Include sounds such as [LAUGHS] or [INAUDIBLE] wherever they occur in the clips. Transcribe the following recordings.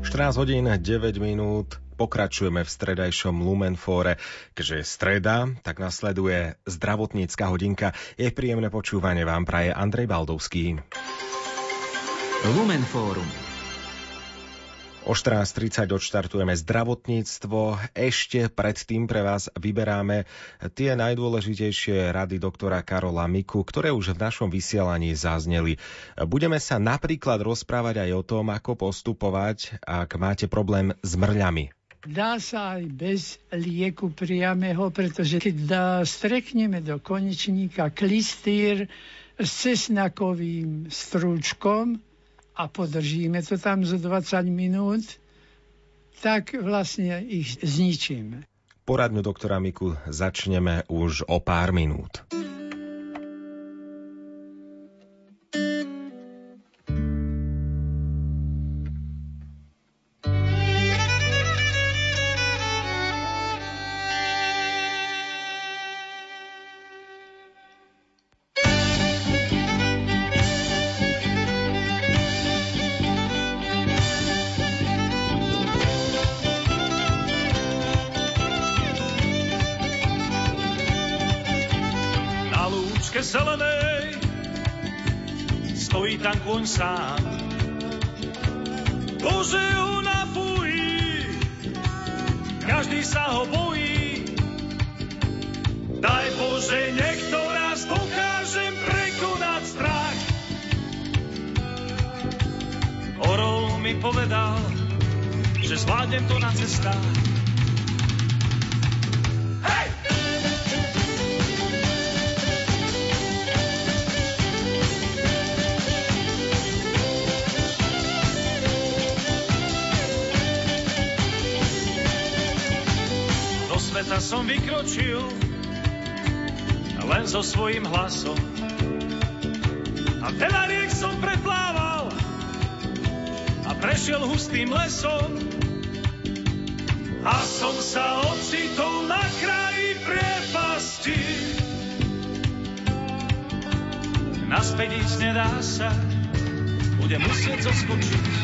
14 hodín 9 minút pokračujeme v stredajšom Lumenfóre. Keďže je streda, tak nasleduje zdravotnícka hodinka. Je príjemné počúvanie vám praje Andrej Baldovský. Lumenfórum O 14.30 odštartujeme zdravotníctvo. Ešte predtým pre vás vyberáme tie najdôležitejšie rady doktora Karola Miku, ktoré už v našom vysielaní zazneli. Budeme sa napríklad rozprávať aj o tom, ako postupovať, ak máte problém s mrľami. Dá sa aj bez lieku priameho, pretože keď dá, strekneme do konečníka klistýr s cesnakovým strúčkom, a podržíme to tam za 20 minút, tak vlastne ich zničíme. Poradňu doktora Miku začneme už o pár minút. Kôň sám. Bože ho napojí, každý sa ho bojí. Daj Bože, niekto raz dokážem prekonať strach. Orol mi povedal, že zvládnem to na cestách. Sveta som vykročil len so svojím hlasom. A veľa riek som preplával a prešiel hustým lesom. A som sa ocitol na kraji priepasti. Naspäť ísť nedá sa, budem musieť zoskočiť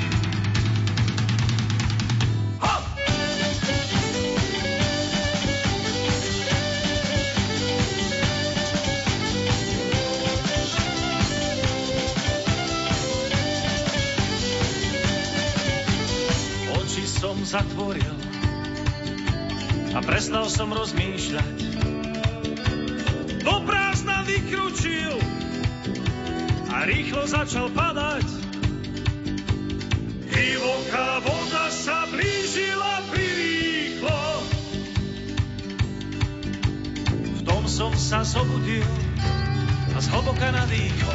prestal som rozmýšľať. Do prázdna vykručil a rýchlo začal padať. Divoká voda sa blížila prirýchlo. V tom som sa zobudil a zhlboka nadýchol.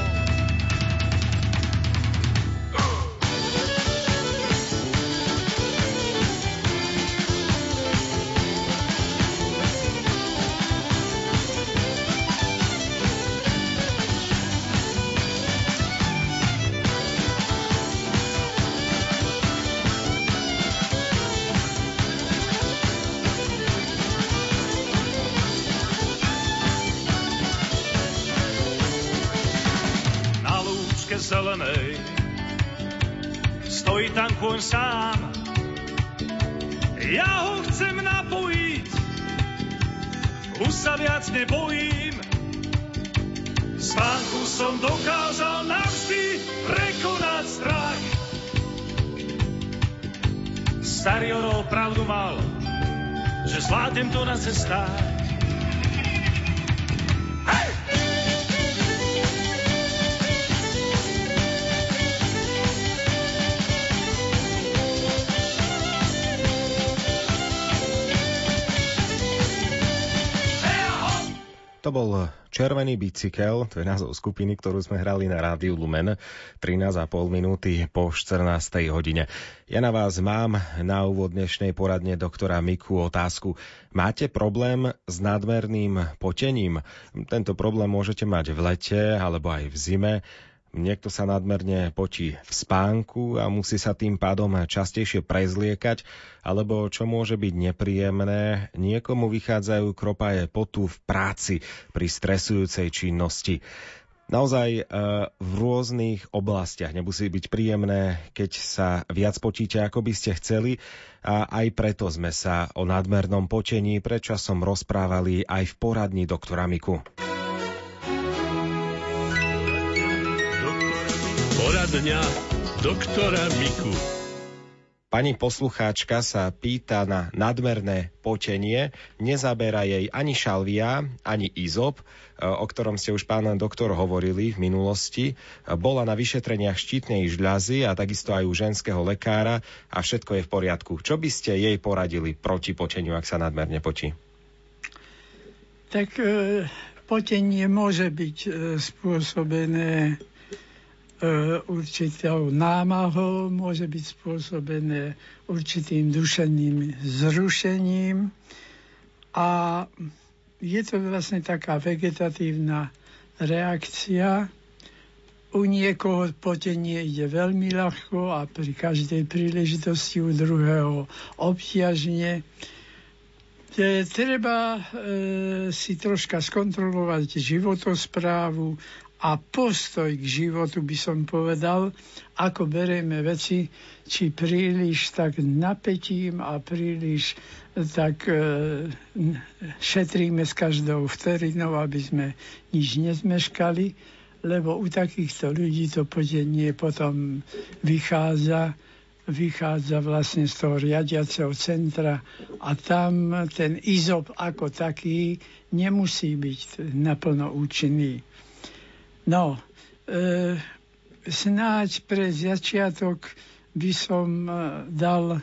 Kôň sám, ja ho chcem napojiť, už sa viac nebojím. Spánku som dokázal navždy prekonať strach. Starý orol pravdu mal, že zvládnem to na cestách. Bol Červený bicykel, to je názov skupiny, ktorú sme hrali na rádiu Lumen 13,5 minúty po 14. hodine. Ja na vás mám na úvod dnešnej poradne doktora Miku otázku. Máte problém s nadmerným potením? Tento problém môžete mať v lete alebo aj v zime. Niekto sa nadmerne potí v spánku a musí sa tým pádom častejšie prezliekať, alebo čo môže byť nepríjemné, niekomu vychádzajú kropaje potu v práci pri stresujúcej činnosti. naozaj e, v rôznych oblastiach. Nemusí byť príjemné, keď sa viac počíte, ako by ste chceli. A aj preto sme sa o nadmernom počení predčasom rozprávali aj v poradni doktora Miku. Poradňa doktora Miku. Pani poslucháčka sa pýta na nadmerné počenie, nezabera jej ani šalvia, ani izop, e, o ktorom ste už pán doktor hovorili v minulosti. Bola na vyšetreniach štítnej žľazy a takisto aj u ženského lekára a všetko je v poriadku. Čo by ste jej poradili proti počeniu, ak sa nadmerne potí? Tak e, potenie môže byť e, spôsobené E, určitou námahou, môže byť spôsobené určitým dušeným zrušením a je to vlastne taká vegetatívna reakcia. U niekoho potenie ide veľmi ľahko a pri každej príležitosti u druhého obťažne. Je, treba e, si troška skontrolovať životosprávu a postoj k životu by som povedal, ako berieme veci, či príliš tak napätím a príliš tak e, šetríme s každou vterinou, aby sme nič nezmeškali, lebo u takýchto ľudí to podenie potom vychádza vychádza vlastne z toho riadiaceho centra a tam ten izop ako taký nemusí byť naplno účinný. No, e, snáď pre začiatok by som e, dal,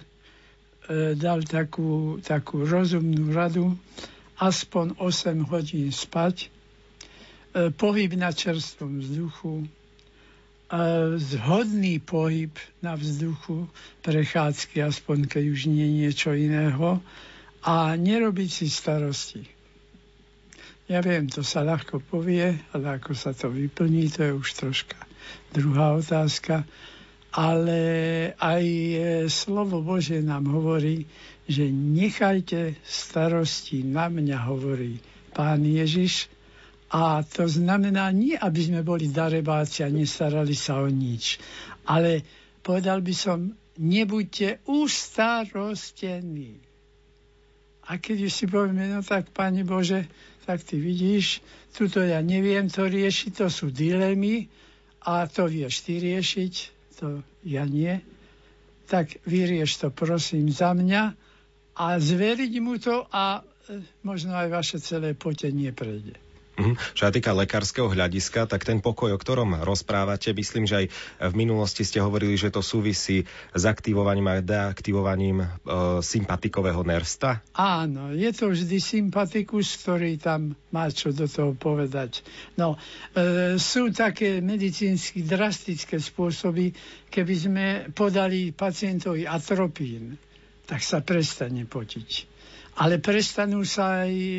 e, dal takú, takú rozumnú radu, aspoň 8 hodín spať, e, pohyb na čerstvom vzduchu, e, zhodný pohyb na vzduchu, prechádzky, aspoň keď už nie niečo iného, a nerobiť si starosti. Ja viem, to sa ľahko povie, ale ako sa to vyplní, to je už troška druhá otázka. Ale aj e, slovo Bože nám hovorí, že nechajte starosti na mňa, hovorí pán Ježiš. A to znamená nie, aby sme boli darebáci a nestarali sa o nič. Ale povedal by som, nebuďte ustarostení. A keď si povieme, no tak, Pane Bože, tak ty vidíš, tuto ja neviem to riešiť, to sú dilemy a to vieš ty riešiť, to ja nie. Tak vyrieš to prosím za mňa a zveriť mu to a e, možno aj vaše celé potenie prejde. Mhm. Čo sa týka lekárskeho hľadiska, tak ten pokoj, o ktorom rozprávate, myslím, že aj v minulosti ste hovorili, že to súvisí s aktivovaním a deaktivovaním e, sympatikového nersta? Áno, je to vždy sympatikus, ktorý tam má čo do toho povedať. No, e, sú také medicínsky drastické spôsoby, keby sme podali pacientovi atropín, tak sa prestane potiť ale prestanú sa aj e,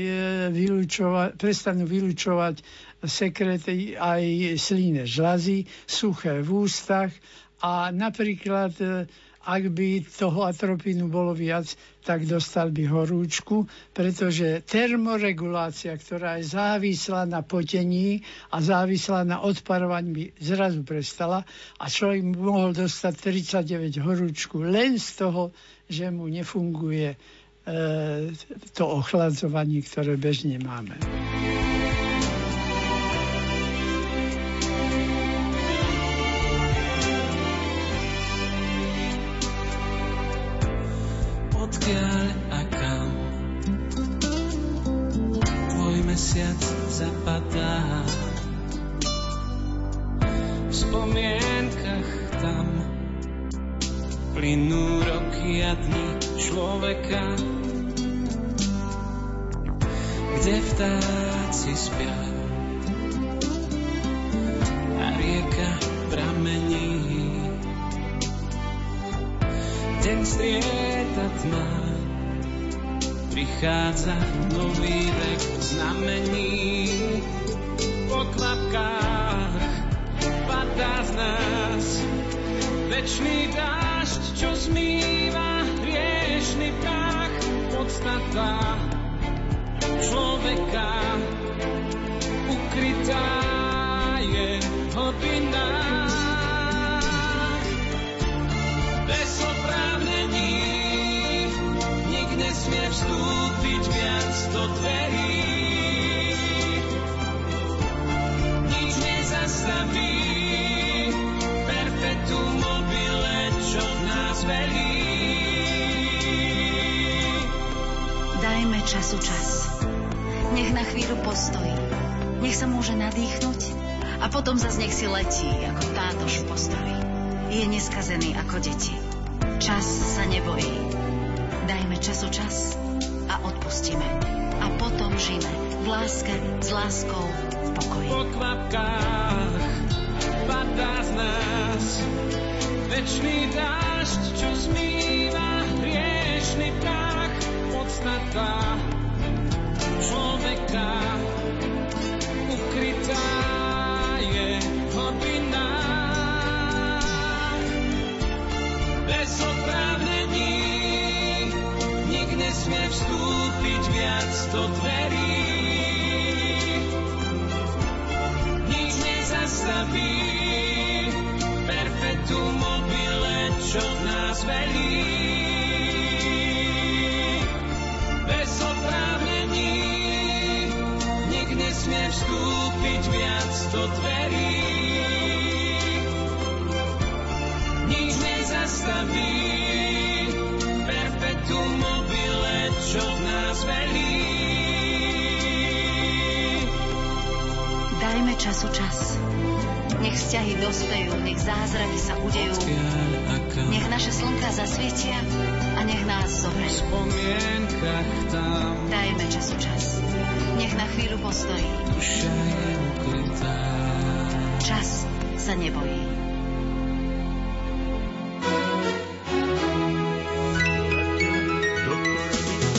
vylúčovať, prestanú vylúčovať sekrety aj slíne žlazy, suché v ústach a napríklad e, ak by toho atropínu bolo viac, tak dostal by horúčku, pretože termoregulácia, ktorá je závislá na potení a závislá na odparovaní, by zrazu prestala a človek mohol dostať 39 horúčku len z toho, že mu nefunguje to ochladzovanie, ktoré bežne máme. Odkiaľ a kam tvoj mesiac zapadá v spomienkach tam plynú roky a dní človeka kde vtáci spia a rieka pramení. Deň strieta tma, prichádza nový vek znamení. Po kvapkách padá z nás večný dážď, čo zmýva hriešný prach, podstata človeka ukrytá je hodina. Bez oprávnení nik nesmie vstúpiť viac do dverí. Nič nezastaví perpetuum mobile, čo nás velí. Dajme času čas. Nech na chvíľu postoj nech sa môže nadýchnuť a potom zase nech si letí ako tátož v posteli. Je neskazený ako deti. Čas sa nebojí. Dajme času čas a odpustíme. A potom žijeme v láske, s láskou, v pokoji. Po kvapkách padá z nás večný dážď, čo zmýva hriešný prach. Podstata človeka nezastaví perpetuum mobile, čo nás velí. Bez oprávnení nik nesmie vstúpiť viac do dverí. Nič nezastaví perpetuum mobile, čo nás velí. Dajme času čas. Nech vzťahy dospejú, nech zázraky sa udejú. Nech naše slnka zasvietia a nech nás tam Dajme času čas. Nech na chvíľu postojí. Čas sa nebojí.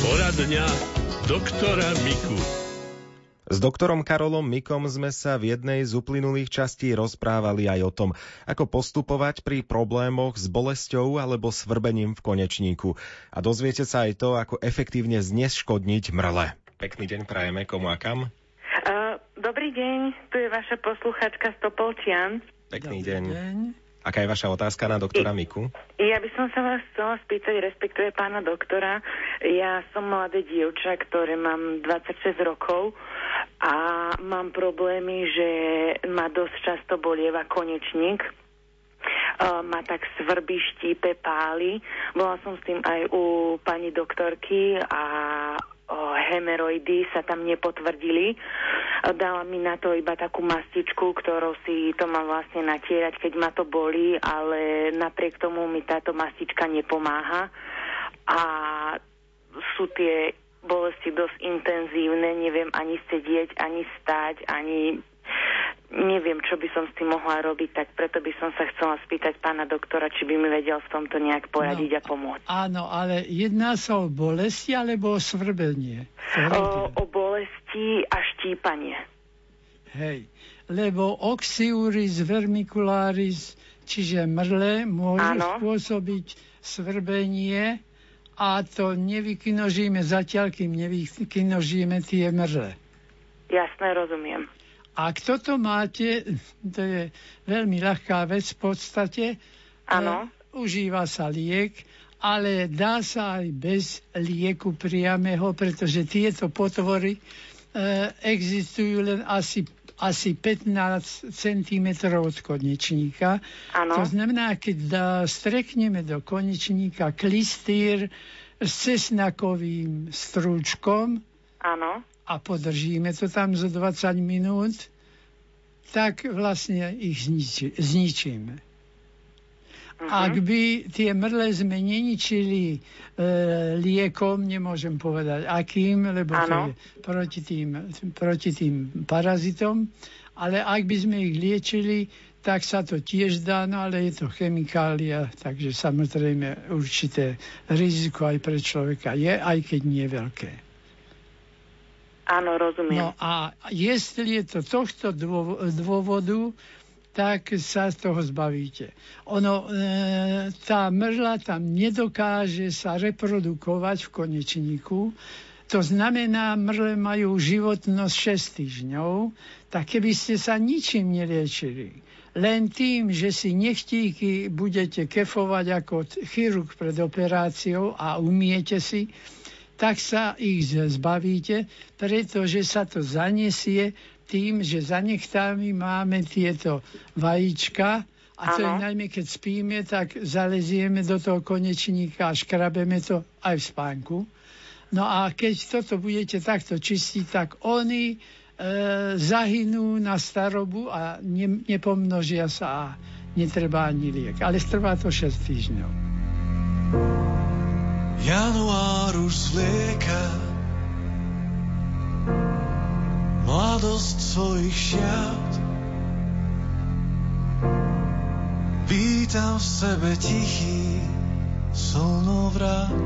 Poradňa doktora Miku. S doktorom Karolom Mikom sme sa v jednej z uplynulých častí rozprávali aj o tom, ako postupovať pri problémoch s bolesťou alebo svrbením v konečníku. A dozviete sa aj to, ako efektívne zneškodniť mrle. Pekný deň prajeme komu a kam. Uh, dobrý deň, tu je vaša posluchačka Stopolčian. Pekný Dobrý deň. deň. Aká je vaša otázka na doktora Miku? Ja by som sa vás chcela spýtať, respektuje pána doktora. Ja som mladé dievča, ktoré mám 26 rokov a mám problémy, že ma dosť často bolieva konečník. Uh, ma tak svrbí, štípe, páli. Bola som s tým aj u pani doktorky a hemeroidy sa tam nepotvrdili. Dala mi na to iba takú mastičku, ktorou si to mám vlastne natierať, keď ma to bolí, ale napriek tomu mi táto mastička nepomáha. A sú tie bolesti dosť intenzívne, neviem ani sedieť, ani stať, ani neviem, čo by som s tým mohla robiť, tak preto by som sa chcela spýtať pána doktora, či by mi vedel v tomto nejak poradiť No. a pomôcť. Áno, ale jedná sa o bolesti alebo o svrbenie? O, o bolesti a štípanie. Hej, lebo oxiuris vermicularis, čiže mrle, môžu Áno. spôsobiť svrbenie a to nevykinožíme zatiaľ, kým nevykinožíme tie mrle. Jasné, rozumiem. Ak toto máte, [LAUGHS] to je veľmi ľahká vec v podstate. Áno. E, užíva sa liek, ale dá sa aj bez lieku priameho, pretože tieto potvory e, existujú len asi, asi 15 cm od konečníka. Áno. To znamená, keď dá, strekneme do konečníka klistýr s cesnakovým strúčkom, Áno. A podržíme to tam za 20 minút, tak vlastne ich zniči, zničíme. Mhm. Ak by tie mrle sme neničili e, liekom, nemôžem povedať akým, lebo to Áno. je proti tým, proti tým parazitom, ale ak by sme ich liečili, tak sa to tiež dá, no ale je to chemikália, takže samozrejme určité riziko aj pre človeka je, aj keď nie veľké. Áno, rozumiem. No a jestli je to tohto dô- dôvodu, tak sa z toho zbavíte. Ono, e, tá mrľa tam nedokáže sa reprodukovať v konečníku, to znamená, mrle majú životnosť 6 týždňov, tak keby ste sa ničím neliečili, len tým, že si nechtíky budete kefovať ako chirurg pred operáciou a umiete si, tak sa ich zbavíte, pretože sa to zanesie tým, že za nechtami máme tieto vajíčka a to je najmä, keď spíme, tak zalezieme do toho konečníka a škrabeme to aj v spánku. No a keď toto budete takto čistiť, tak oni e, zahynú na starobu a ne, nepomnožia sa a netreba ani liek. Ale trvá to 6 týždňov. Január už zvlieka mladosť svojich šiat. Vítam v sebe tichý slnovrat.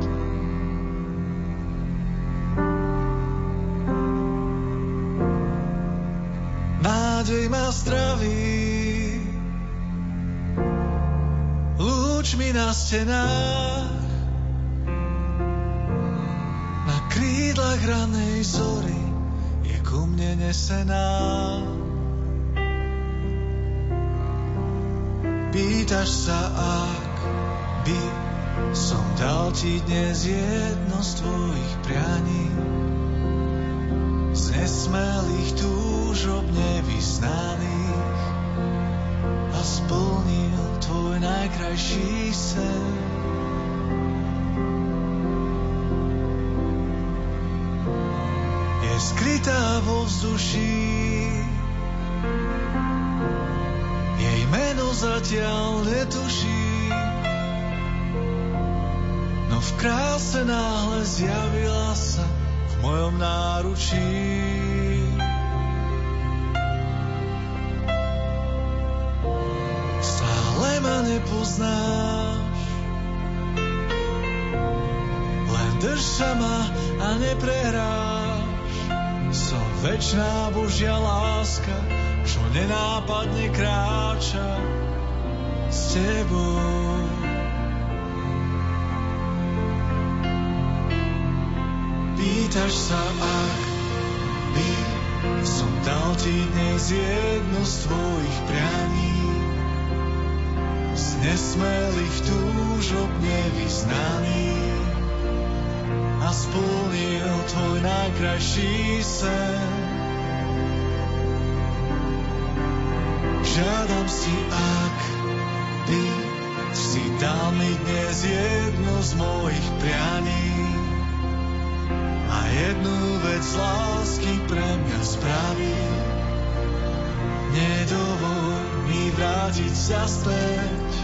Nádej ma zdraví, lúčmi na stenách, krídlach ranej zory je ku mne nesená. Pýtaš sa, ak by som dal ti dnes jedno z tvojich prianí, z nesmelých túžob nevyznaných a splnil tvoj najkrajší sen. vo vzduší, jej meno zatiaľ netuší, no v kráse náhle zjavila sa v mojom náručí. Stále ma nepoznáš, len drž sa ma a neprehráš. Som večná Božia láska, čo nenápadne kráča s tebou. Pýtaš sa, ak by som dal ti dnes jedno z tvojich prianí, z nesmelých túžob nevyznaných a splnil tvoj najkrajší sen. Žiadam si, ak by si dal mi dnes jedno z mojich prianí a jednu vec lásky pre mňa spraví. Nedovol mi vrátiť sa späť.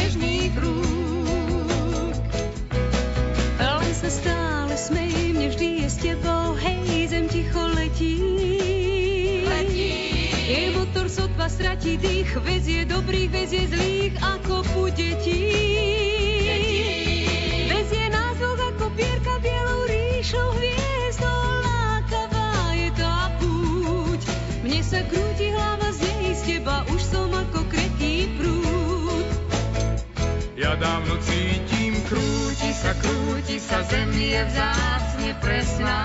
snežný krúg. Len sa stále smej, mne vždy je s tebou, hej, zem ticho letí. Letí. Jej motor sotva stratí dých, vezie dobrých, vezie zlých, ako pu detí. Vezie nás dvoch ako pierka bielou ríšou hviezdou, lákavá je tá púť. Mne sa krúti hlava z nej, z teba už som ako Áno, cítim, krúti sa, krúti sa, zem je vzácne presná.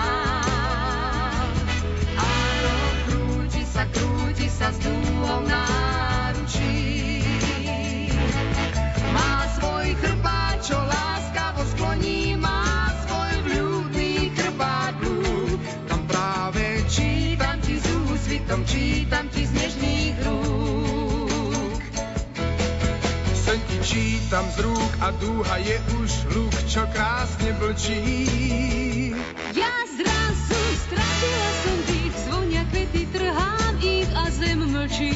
Áno, krúti sa, krúti sa s dúhou náručí. Má svoj chrbát, čo láskavo skloní, má svoj vľúdny chrbát ľúd. Tam práve čítam ti s úsvitom, čítam čítam z rúk a dúha je už luk, čo krásne blčí. Ja zrazu stratila som dých, zvonia kvety, trhám ich a zem mlčí.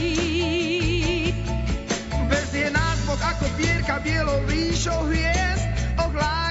Bez je nás Boh ako pierka bielou ríšou hviezd, ohláka